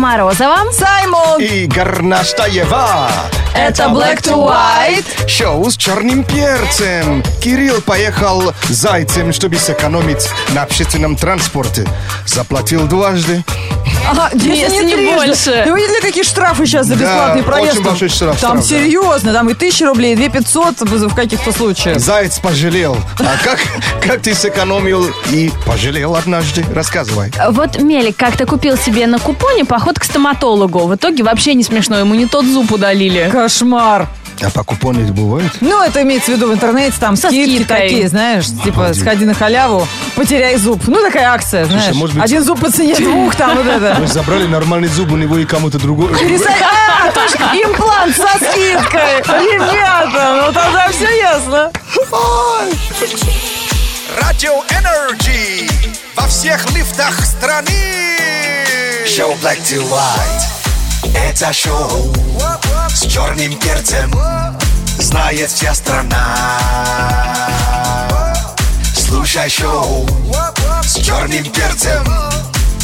Морозова. Саймон! И Горнаштаева. Это Black to White. Шоу с черным перцем. Кирилл поехал зайцем, чтобы сэкономить на общественном транспорте. Заплатил дважды. Ага, если Если не, не трижды. больше. Вы видели, какие штрафы сейчас за Да, бесплатный проезд? очень большой штраф, Там штраф, да. серьезно, там и тысяча рублей, и две пятьсот в в каких-то случаях. Заяц пожалел. А как, как ты сэкономил и пожалел однажды? Рассказывай. Вот Мелик как-то купил себе на купоне поход к стоматологу. В итоге вообще не смешно, ему не тот зуб удалили. Кошмар. А по купону это бывает? Ну, это имеется в виду в интернете, там Со скидки скидкой. такие, знаешь, типа сходи на халяву, потеряй зуб. Ну, такая акция, знаешь. может быть- Один зуб по цене двух, там вот это. Мы забрали нормальный зуб у него и кому-то другому. Пересадь- А, точно, имплант со скидкой. Ребята, ну тогда все ясно. Радио Energy во всех лифтах страны. Шоу Black to White. Это шоу с черным перцем. Знает вся страна. Слушай шоу с черным перцем.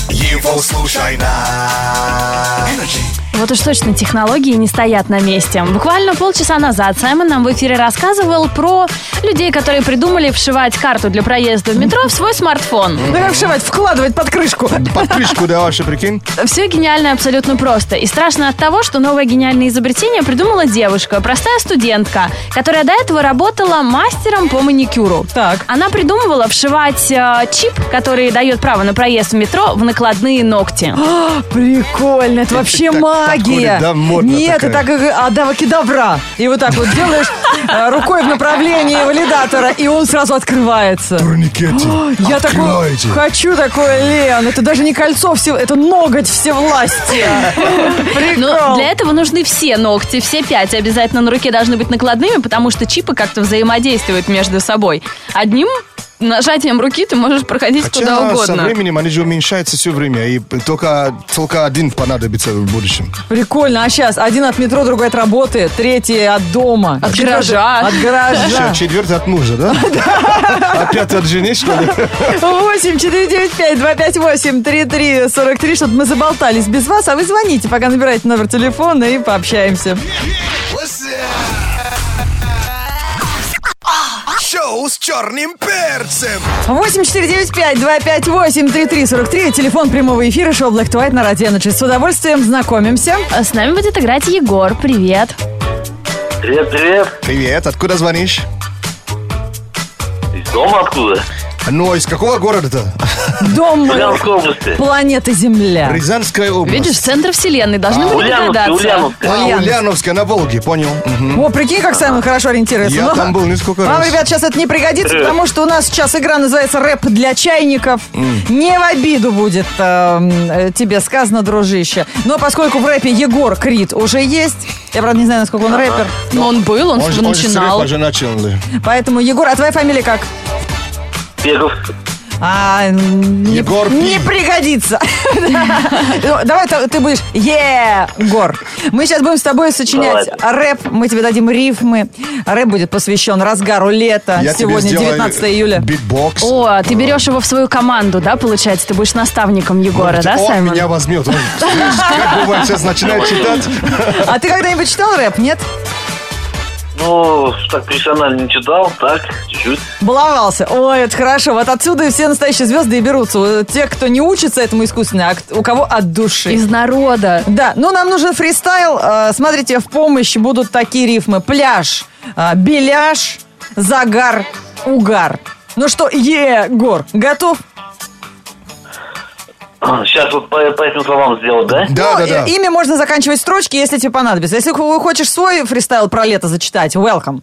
Его слушай на Energy. Вот уж точно технологии не стоят на месте. Буквально полчаса назад Саймон нам в эфире рассказывал про людей, которые придумали вшивать карту для проезда в метро в свой смартфон. Ну как вшивать, вкладывать под крышку. Под крышку, да, вообще, прикинь? Все гениально абсолютно просто. И страшно от того, что новое гениальное изобретение придумала девушка, простая студентка, которая до этого работала мастером по маникюру. Так. Она придумывала вшивать э, чип, который дает право на проезд в метро, в накладные ногти. Прикольно, это вообще так магия. да, модно Нет, такая. это как адавакидавра. И вот так вот делаешь э, рукой в направлении валидатора, и он сразу открывается. Турникете. Я такой хочу такое, Лен. Это даже не кольцо, все, это ноготь всевластия. Но Прикол. Этого нужны все ногти, все пять обязательно на руке должны быть накладными, потому что чипы как-то взаимодействуют между собой. Одним нажатием руки ты можешь проходить куда Хотя со угодно. временем они же уменьшаются все время, и только, только один понадобится в будущем. Прикольно. А сейчас один от метро, другой от работы, третий от дома. От четвертый гаража. От гаража. Че, Четвертый от мужа, да? А пятый от жены, что ли? 8 495 258 33 43 Что-то мы заболтались без вас, а вы звоните, пока набираете номер телефона и пообщаемся. Шоу с черным перцем. 8 495 258 33 43 Телефон прямого эфира шоу Black to White на Радио Energy. С удовольствием знакомимся. А С нами будет играть Егор. Привет. Привет, привет. Привет, откуда звонишь? Из дома откуда? Ну, из какого города-то? Дом планеты Земля. Рязанская область. Видишь, центр вселенной. Должны А, были Ульяновский, догадаться. Ульяновский. А, Ульяновск. Ульяновская, на Волге, понял. Мгм. О, прикинь, как Саймон хорошо ориентируется. Я Но там был несколько Вам, раз. ребят, сейчас это не пригодится, потому что у нас сейчас игра называется «Рэп для чайников». Не в обиду будет эм, э, тебе сказано, дружище. Но поскольку в рэпе Егор Крид уже есть, я, правда, не знаю, насколько он рэпер, Но он был, он, Он, же- он же начинал. начал. да. поэтому, Егор, а твоя фамилия как? Бегов. А, не, Егор не пригодится. Ну, Давай ты будешь Егор. Мы сейчас будем с тобой сочинять рэп. Мы тебе дадим рифмы. Рэп будет посвящен разгару лета. Сегодня сделаю 19 июля. Битбокс. О, ты берешь его в свою команду, да, получается? Ты будешь наставником Егора, да, он Саймон? меня возьмет. Он, как бывает, сейчас начинает читать. А ты когда-нибудь читал рэп, нет? Ну, так профессионально не читал, так, чуть-чуть. Баловался. Ой, это хорошо. Вот отсюда и все настоящие звезды и берутся. Те, кто не учится этому искусственно, а у кого от души. Из народа. Да, ну нам нужен фристайл. Э, Смотрите, в помощь будут такие рифмы. Пляж, э, беляш, загар, угар. Ну что, Егор, готов? Сейчас вот по, по этим словам сделать, да? Да, Ну, да, да. Ими можно заканчивать строчки, если тебе понадобится. Если хо- хочешь свой фристайл про лето зачитать, welcome.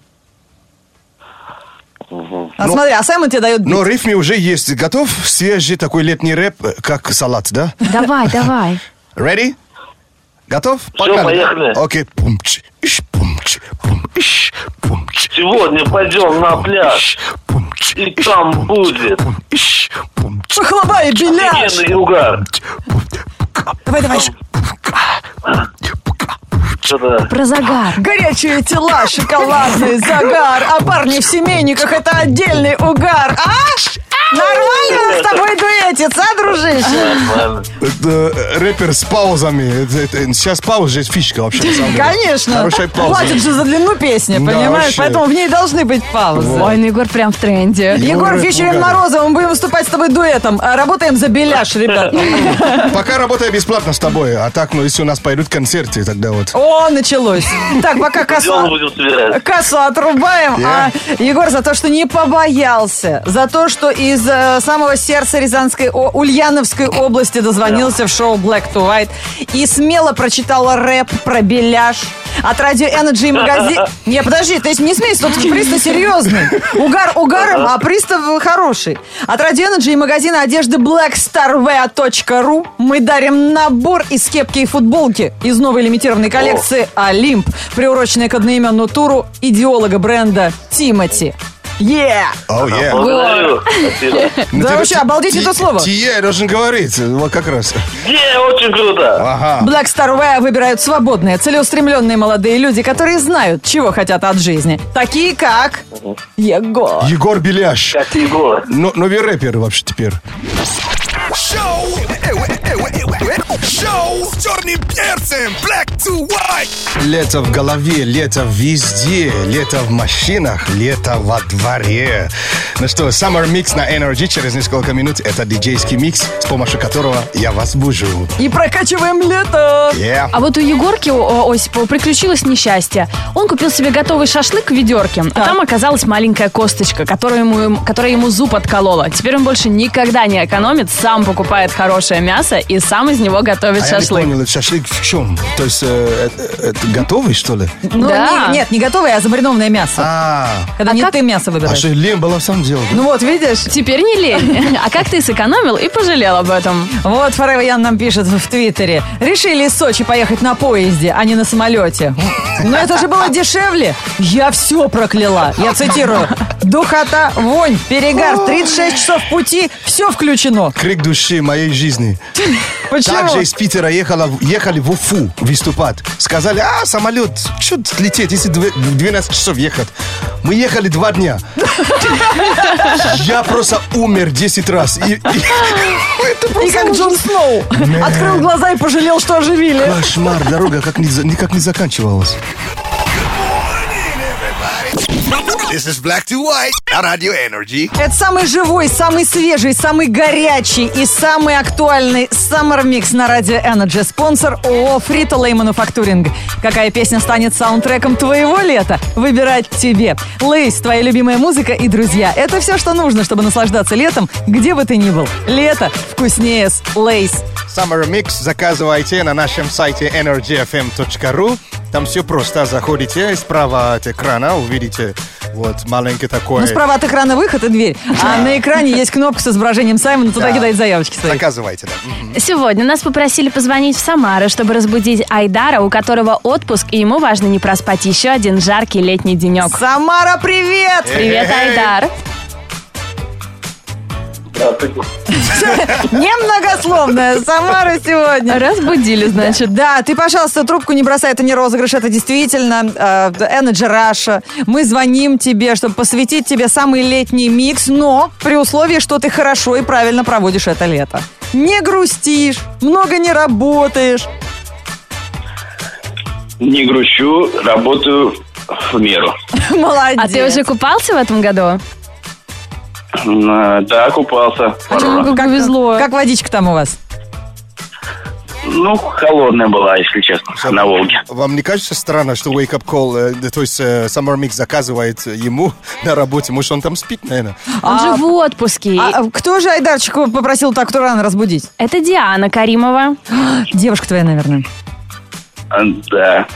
А Ну, смотри, а Саймон тебе дает бит. Но рифме уже есть. Готов? Свежий такой летний рэп, э, как салат, да? Давай, давай. Ready? Готов? Всё, поехали. Окей. Пумч, Сегодня пойдем на пляж, и там будет пум, иш, пумч, Хлопай, беляш! офигенный угар. Давай, давай. Что-то... Про загар. Горячие тела, шоколадный загар. А парни в семейниках это отдельный угар. А? Нормально он с тобой дуэтится, а, дружище? Э, рэпер с паузами. Сейчас пауза есть фишка вообще. Конечно. Хорошая пауза. Платят же за длину песни, понимаешь? Поэтому в ней должны быть паузы. Ой, ну Егор прям в тренде. Егор Фишерин. Морозов, мы будем выступать с тобой дуэтом. А, Работаем за беляш, ребят. Пока работаю бесплатно с тобой, а так, ну, если у нас пойдут концерты, тогда вот. О, началось. Так, пока кассу отрубаем. А Егор за то, что не побоялся, за то, что из э, самого сердца Рязанской, о- Ульяновской области дозвонился в шоу Black to White и смело прочитал рэп про беляш. От радио Energy и магазин... Не, подожди, ты не смейся, тут пристав серьезный. Угар угаром, а пристав хороший. От радио Energy и магазина одежды blackstarwear.ru мы дарим набор из кепки и футболки из новой лимитированной коллекции «Олимп», приуроченной к одноименному туру идеолога бренда Тимати. Yeah! О, yeah. Благодарю. Спасибо. Ну, Да ты- вообще, обалдеть это слово. Тие должен говорить, вот как раз. Не, очень круто. Ага. Black Star Wear выбирают свободные, целеустремленные молодые люди, которые знают, чего хотят от жизни. Такие как Егор. Егор Беляш. Как Егор. Но, новый рэпер вообще теперь. Шоу с черным перцем, black to white. Лето в голове, лето везде, лето в машинах, лето во дворе. Ну что, Summer Mix на Energy через несколько минут. Это диджейский микс, с помощью которого я вас бужу. И прокачиваем лето. Yeah. А вот у Егорки, у Осипова, приключилось несчастье. Он купил себе готовый шашлык в ведерке, а там оказалась маленькая косточка, которую ему, которая ему зуб отколола. Теперь он больше никогда не экономит, сам покупает хорошее мясо и сам из него готовит А я не шашлык. понял, шашлык в чем? То есть, э, это, это готовый, что ли? Ну, Да. не- нет, не готовое, а замаринованное мясо. А, Когда А не как- ты мясо а выбираешь. что, лень было в самом деле? Ну вот, видишь? Теперь не лень. А как ты сэкономил и пожалел об этом? Вот Forever Young нам пишет в Твиттере. Решили из Сочи поехать на поезде, а не на самолете. Но это же было дешевле. Я все прокляла. Я цитирую. Духота, вонь, перегар, 36 часов пути, все включено. Крик души моей жизни. Почему? Также из Питера ехала, ехали в Уфу выступать. Сказали, а, самолет, что лететь, если две- 12 часов ехать. Мы ехали два дня. Я просто умер 10 раз. И- и- Это И как ужас. Джон Сноу. Открыл глаза и пожалел, что оживили. Кошмар, дорога как не, никак не заканчивалась. This is black to white на Radio Energy. Это самый живой, самый свежий, самый горячий и самый актуальный Summer Mix на радио Energy. Спонсор ООО Frito Lay Manufacturing. Какая песня станет саундтреком твоего лета? Выбирать тебе. Лейс, твоя любимая музыка и друзья. Это все, что нужно, чтобы наслаждаться летом, где бы ты ни был. Лето вкуснее с Лейс. Summer Mix заказывайте на нашем сайте energyfm.ru. Там все просто. Заходите справа от экрана, увидите вот маленький такой... Ну, справа от экрана выход и дверь. А на экране есть кнопка с изображением Саймона. Туда Да. кидает заявочки свои. Заказывайте, да. Сегодня нас попросили позвонить в Самару, чтобы разбудить Айдара, у которого отпуск, и ему важно не проспать еще один жаркий летний денек. Самара, привет! Привет, Айдар! Немногословная Самара сегодня. Разбудили, значит. Да, ты, пожалуйста, трубку не бросай, это не розыгрыш, это действительно э, Energy Russia. Мы звоним тебе, чтобы посвятить тебе самый летний микс, но при условии, что ты хорошо и правильно проводишь это лето. Не грустишь, много не работаешь. Не грущу, работаю в меру. Молодец. А ты уже купался в этом году? М, Да, купался. А чему как повезло? Как водичка там у вас? Ну, холодная была, если честно, на Волге. Вам не кажется странно, что Wake Up Call, э, то есть э, Summer Mix заказывает ему на работе? Может, он там спит, наверное? Он же в отпуске. А, а кто же Айдарчику попросил так рано разбудить? Это Диана Каримова. Девушка твоя, наверное. А, Да.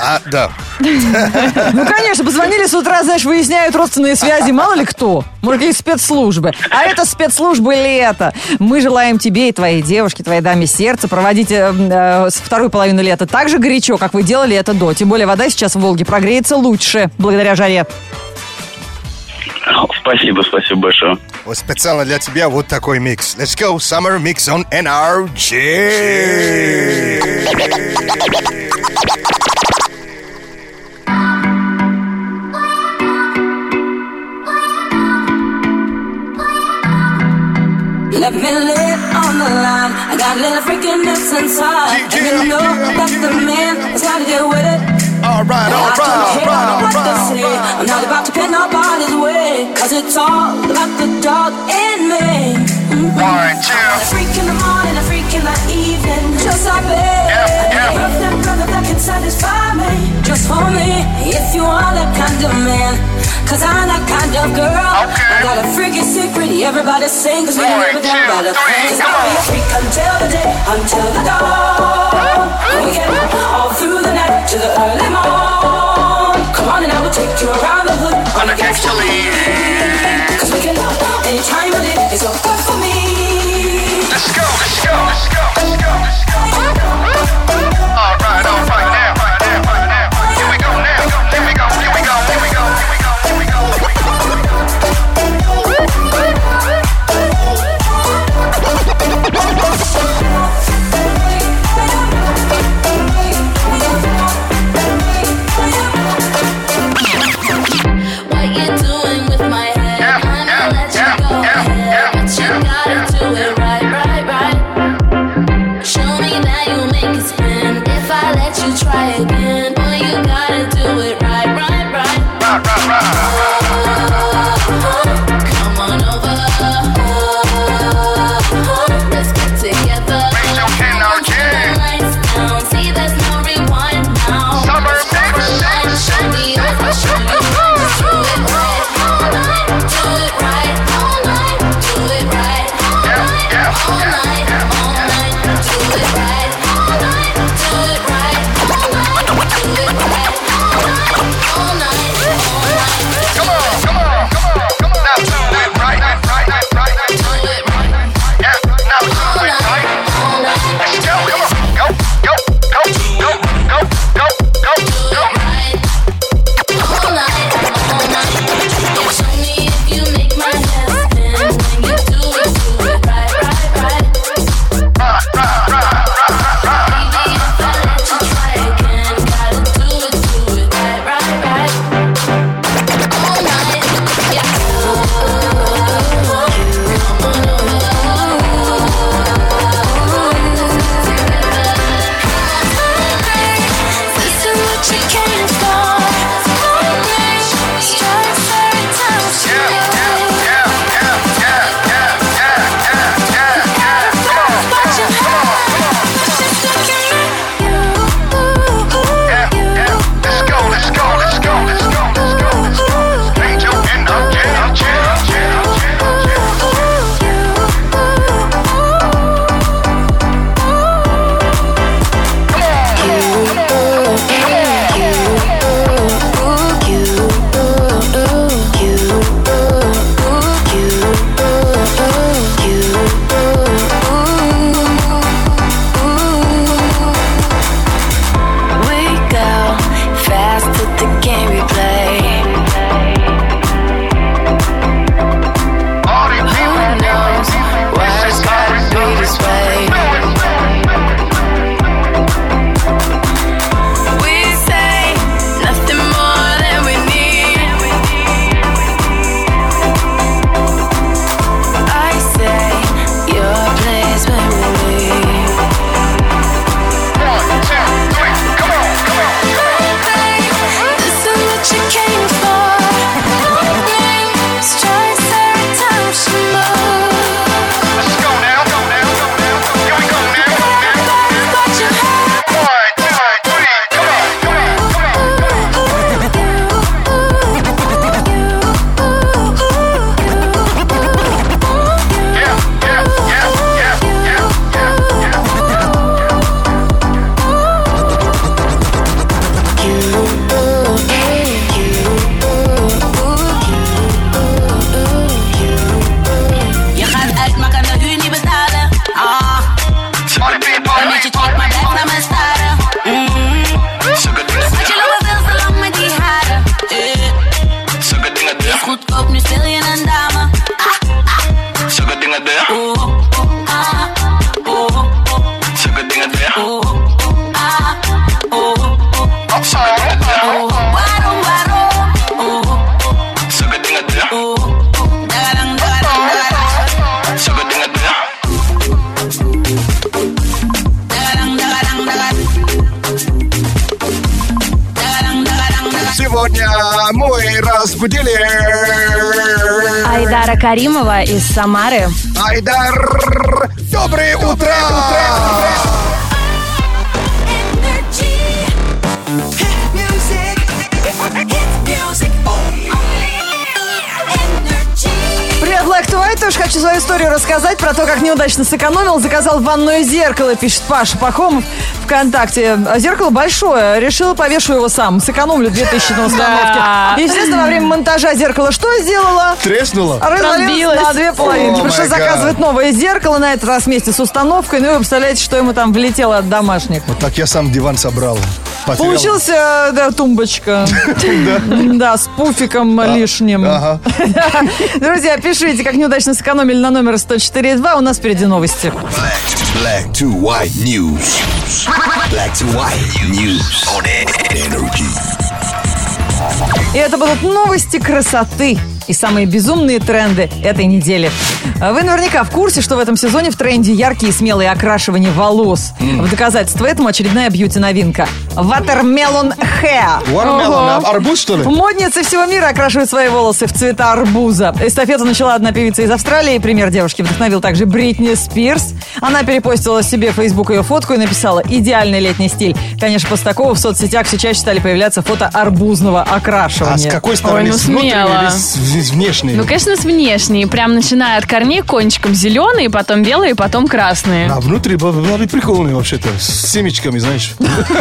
А, да. Ну, конечно, позвонили с утра, знаешь, выясняют родственные связи, мало ли кто. Может, какие спецслужбы. А это спецслужбы лета. Мы желаем тебе и твоей девушке, твоей даме сердца проводить э, э, вторую половину лета так же горячо, как вы делали это до. Тем более вода сейчас в Волге прогреется лучше, благодаря жаре. Спасибо, спасибо большое. Вот специально для тебя вот такой микс. Let's go, Summer Mix on NRG. Little freakiness inside. And you know that the man has got to deal with it. Alright, I alright, don't care alright, what they alright, say. alright. I'm not about to pin nobody's way. Cause it's all about the dog in me. Mhm. One, two. A freak in the morning, a freak in the evening. Just like me. Yeah, yeah. Perfect brother that can satisfy me. Just for me. If you are that kind of man. Cause I'm that kind of girl. Okay. I got a freaky secret. Everybody sing. Cause we never down two, about a thing. Cause I'll be a freak until the day, until the dawn. We can all through the night to the early morn. Come on and I will take you around the hood on a gangster league. Cause we can love any time of day. It's so good for me. Let's go, let's go, let's go, let's go, let's go. Каримова из Самары. Айдар, доброе утро. Привет, Black to White. Тоже хочу свою историю рассказать про то, как неудачно сэкономил. Заказал ванное зеркало, пишет Паша Пахомов ВКонтакте. А Зеркало большое. Решил, повешу его сам. Сэкономлю 2000 на установке. Естественно, во время монтажа зеркала что сделала? Треснула? Развалилась Разбилась. на две половинки. О, Пришлось my God. заказывать новое зеркало, на этот раз вместе с установкой. Ну и вы представляете, что ему там влетело от домашних. Вот так я сам диван собрал. Потерял. Получился, да, тумбочка. Да, с пуфиком лишним. Ага. Друзья, пишите, как неудачно сэкономили на номер 104.2. У нас впереди новости. Black to white news. Black to news on energy. И это будут новости красоты и самые безумные тренды этой недели. А Вы наверняка в курсе, что в этом сезоне в тренде яркие и смелые окрашивания волос. В доказательство этому очередная бьюти-новинка. Watermelon Hair. Watermelon, а арбуз, что ли? Модницы всего мира окрашивают свои волосы в цвета арбуза. Эстафету начала одна певица из Австралии. Пример девушки вдохновил также Бритни Спирс. Она перепостила себе в Facebook ее фотку и написала «Идеальный летний стиль». Конечно, после такого в соцсетях все чаще стали появляться фото арбузного окрашивания. А с какой стороны? ну с внутренней смело. или с, с внешней? Ну, конечно, с внешней. Прям начиная от корней кончиком зеленые, потом белые, потом красные. А внутри было было бы прикольно вообще-то. С семечками, знаешь.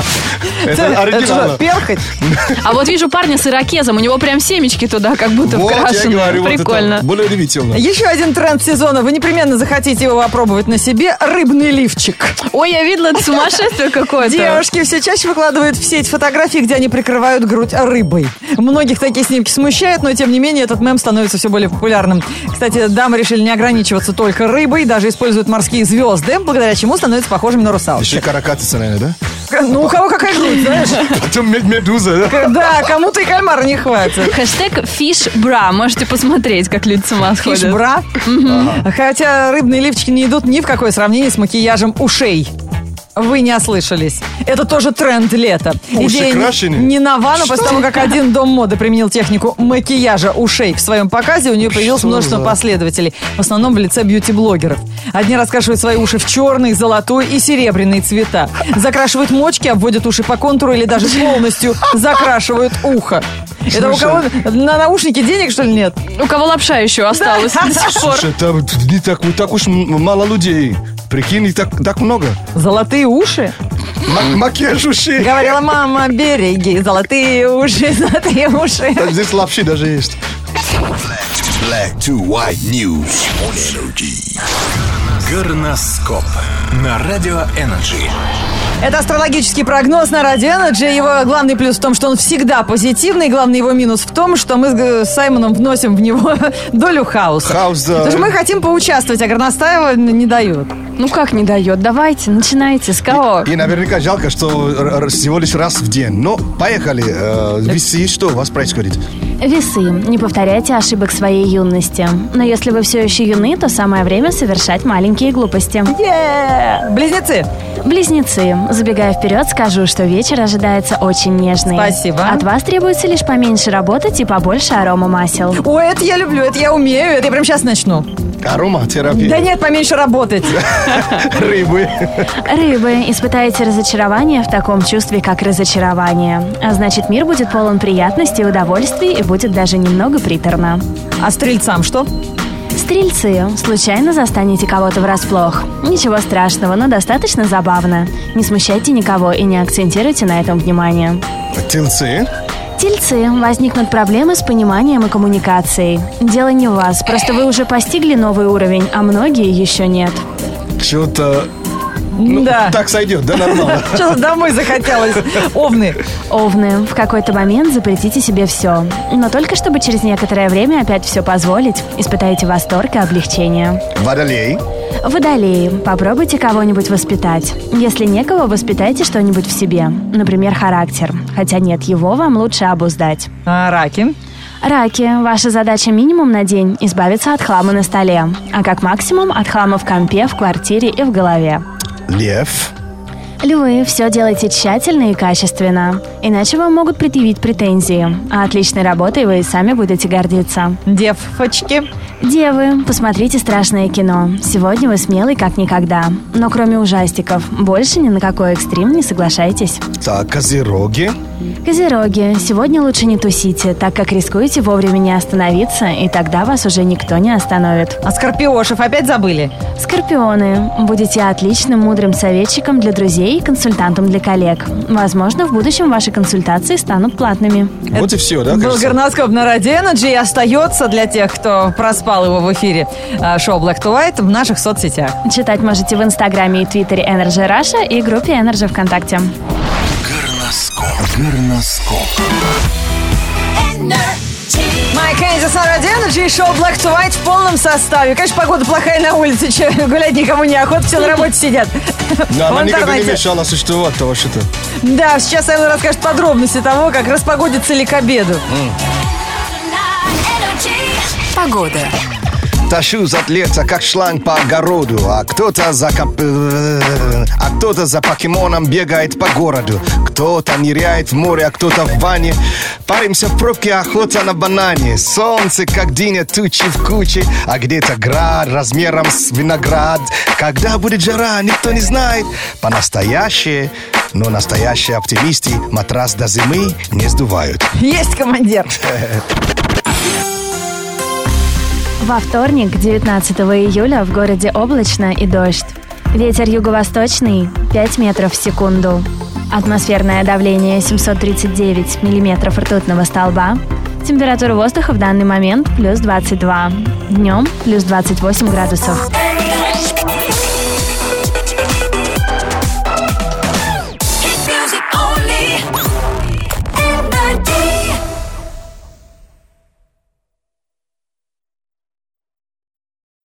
Это оригинально. перхоть? А вот вижу парня с ирокезом, у него прям семечки туда как будто вкрашены. Прикольно. более удивительно. Еще один тренд сезона. Вы непременно захотите его опробовать на себе. Рыбный лифчик. Ой, я видела, это сумасшествие какое-то. Девушки все чаще выкладывают в сеть фотографии, где они прикрывают грудь рыбой. Многих такие снимки смущают, но тем не менее этот мем становится все более популярным. Кстати, дамы решили не ограничиваться только рыбой, даже используют морские звезды, благодаря чему становятся похожими на Еще русалочек. каракатица, наверное, Ну, у кого какая грудь, знаешь? да? Потом мед- медуза, да? Да, кому-то и кальмара не хватит. Хэштег фиш-бра. Можете посмотреть, как люди с ума сходят. Фиш-бра. Хотя рыбные лифчики не идут ни в какое сравнение с макияжем ушей. Вы не ослышались. Это тоже тренд лета. Уши Идея не- крашеные? не нова, но после того, как один дом моды применил технику макияжа ушей в своем показе, у нее появилось Что множество за- последователей. В основном в лице бьюти-блогеров. Одни раскрашивают свои уши в черный, золотой и серебряный цвета. Закрашивают мочки, обводят уши по контуру или даже полностью закрашивают ухо. Это у кого на наушники денег, что ли, нет? У кого лапша еще осталась до сих пор. Слушай, там не так, так уж мало людей. Прикинь, не так, так много. Золотые уши? Ма- Макияж ушей. Говорила мама, береги золотые уши, золотые уши. Так Здесь лапши даже есть. Black to white news on energy. Горноскоп на радио Energy. Это астрологический прогноз на Радио Energy. Его главный плюс в том, что он всегда позитивный. Главный его минус в том, что мы с Саймоном вносим в него долю хаоса. Хаос, да. Потому что мы хотим поучаствовать, а Горностаева не дает. Ну как не дает? Давайте, начинайте. С кого? И наверняка жалко, что всего лишь раз в день. Но поехали. Э, Весы, что у вас происходит? Весы. Не повторяйте ошибок своей юности. Но если вы все еще юны, то самое время совершать маленькие глупости. Е-е-е! Близнецы. Близнецы. Забегая вперед, скажу, что вечер ожидается очень нежный. Спасибо. От вас требуется лишь поменьше работать и побольше арома масел. Ой, это я люблю, это я умею. Это я прямо сейчас начну. Ароматерапия. Да нет, поменьше работать. Рыбы. Рыбы, испытаете разочарование в таком чувстве, как разочарование. А значит, мир будет полон приятностей и удовольствий и будет даже немного приторно. А стрельцам что? Стрельцы, случайно застанете кого-то врасплох. Ничего страшного, но достаточно забавно. Не смущайте никого и не акцентируйте на этом внимание. Тельцы. Тельцы, возникнут проблемы с пониманием и коммуникацией. Дело не в вас, просто вы уже постигли новый уровень, а многие еще нет. Что-то... Да. Так сойдет, да, нормально. Что-то домой захотелось. Овны. Овны, в какой-то момент запретите себе все. Но только чтобы через некоторое время опять все позволить, испытайте восторг и облегчение. Водолей. Водолеи, попробуйте кого-нибудь воспитать. Если некого, воспитайте что-нибудь в себе. Например, характер. Хотя нет, его вам лучше обуздать. А, раки. Раки, ваша задача минимум на день – избавиться от хлама на столе, а как максимум от хлама в компе, в квартире и в голове. Лев. Львы, все делайте тщательно и качественно, иначе вам могут предъявить претензии. А отличной работой вы и сами будете гордиться. Девочки. Девы, посмотрите страшное кино. Сегодня вы смелый как никогда. Но кроме ужастиков, больше ни на какой экстрим не соглашайтесь. Так, козероги. Козероги, сегодня лучше не тусите, так как рискуете вовремя не остановиться, и тогда вас уже никто не остановит. А скорпиошев опять забыли? Скорпионы, будете отличным мудрым советчиком для друзей и консультантом для коллег. Возможно, в будущем ваши консультации станут платными. Вот и все, да? Был кажется? горноскоп на Радио Energy и остается для тех, кто проспал его в эфире а, шоу Black to White в наших соцсетях. Читать можете в Инстаграме и Твиттере Energy Russia и группе Energy ВКонтакте. Горноскоп. Горноскоп. Майк Кеннисис на Радио Energy и шоу Black to White в полном составе. Конечно, погода плохая на улице, че, гулять никому не охота, все на работе сидят. Да, она никогда не мешала существовать того, что-то. Да, сейчас Айла расскажет подробности того, как распогодится ли к обеду. Погода. Тащусь от леса, как шланг по огороду, а кто-то за кап- э, а кто-то за покемоном бегает по городу, кто-то ныряет в море, а кто-то в ванне. Паримся в пробке, охота на банане. Солнце, как диня, тучи в куче, а где-то град размером с виноград. Когда будет жара, никто не знает. По-настоящее, но настоящие оптимисты матрас до зимы не сдувают. Есть командир. Во вторник, 19 июля, в городе облачно и дождь. Ветер юго-восточный 5 метров в секунду. Атмосферное давление 739 миллиметров ртутного столба. Температура воздуха в данный момент плюс 22. Днем плюс 28 градусов.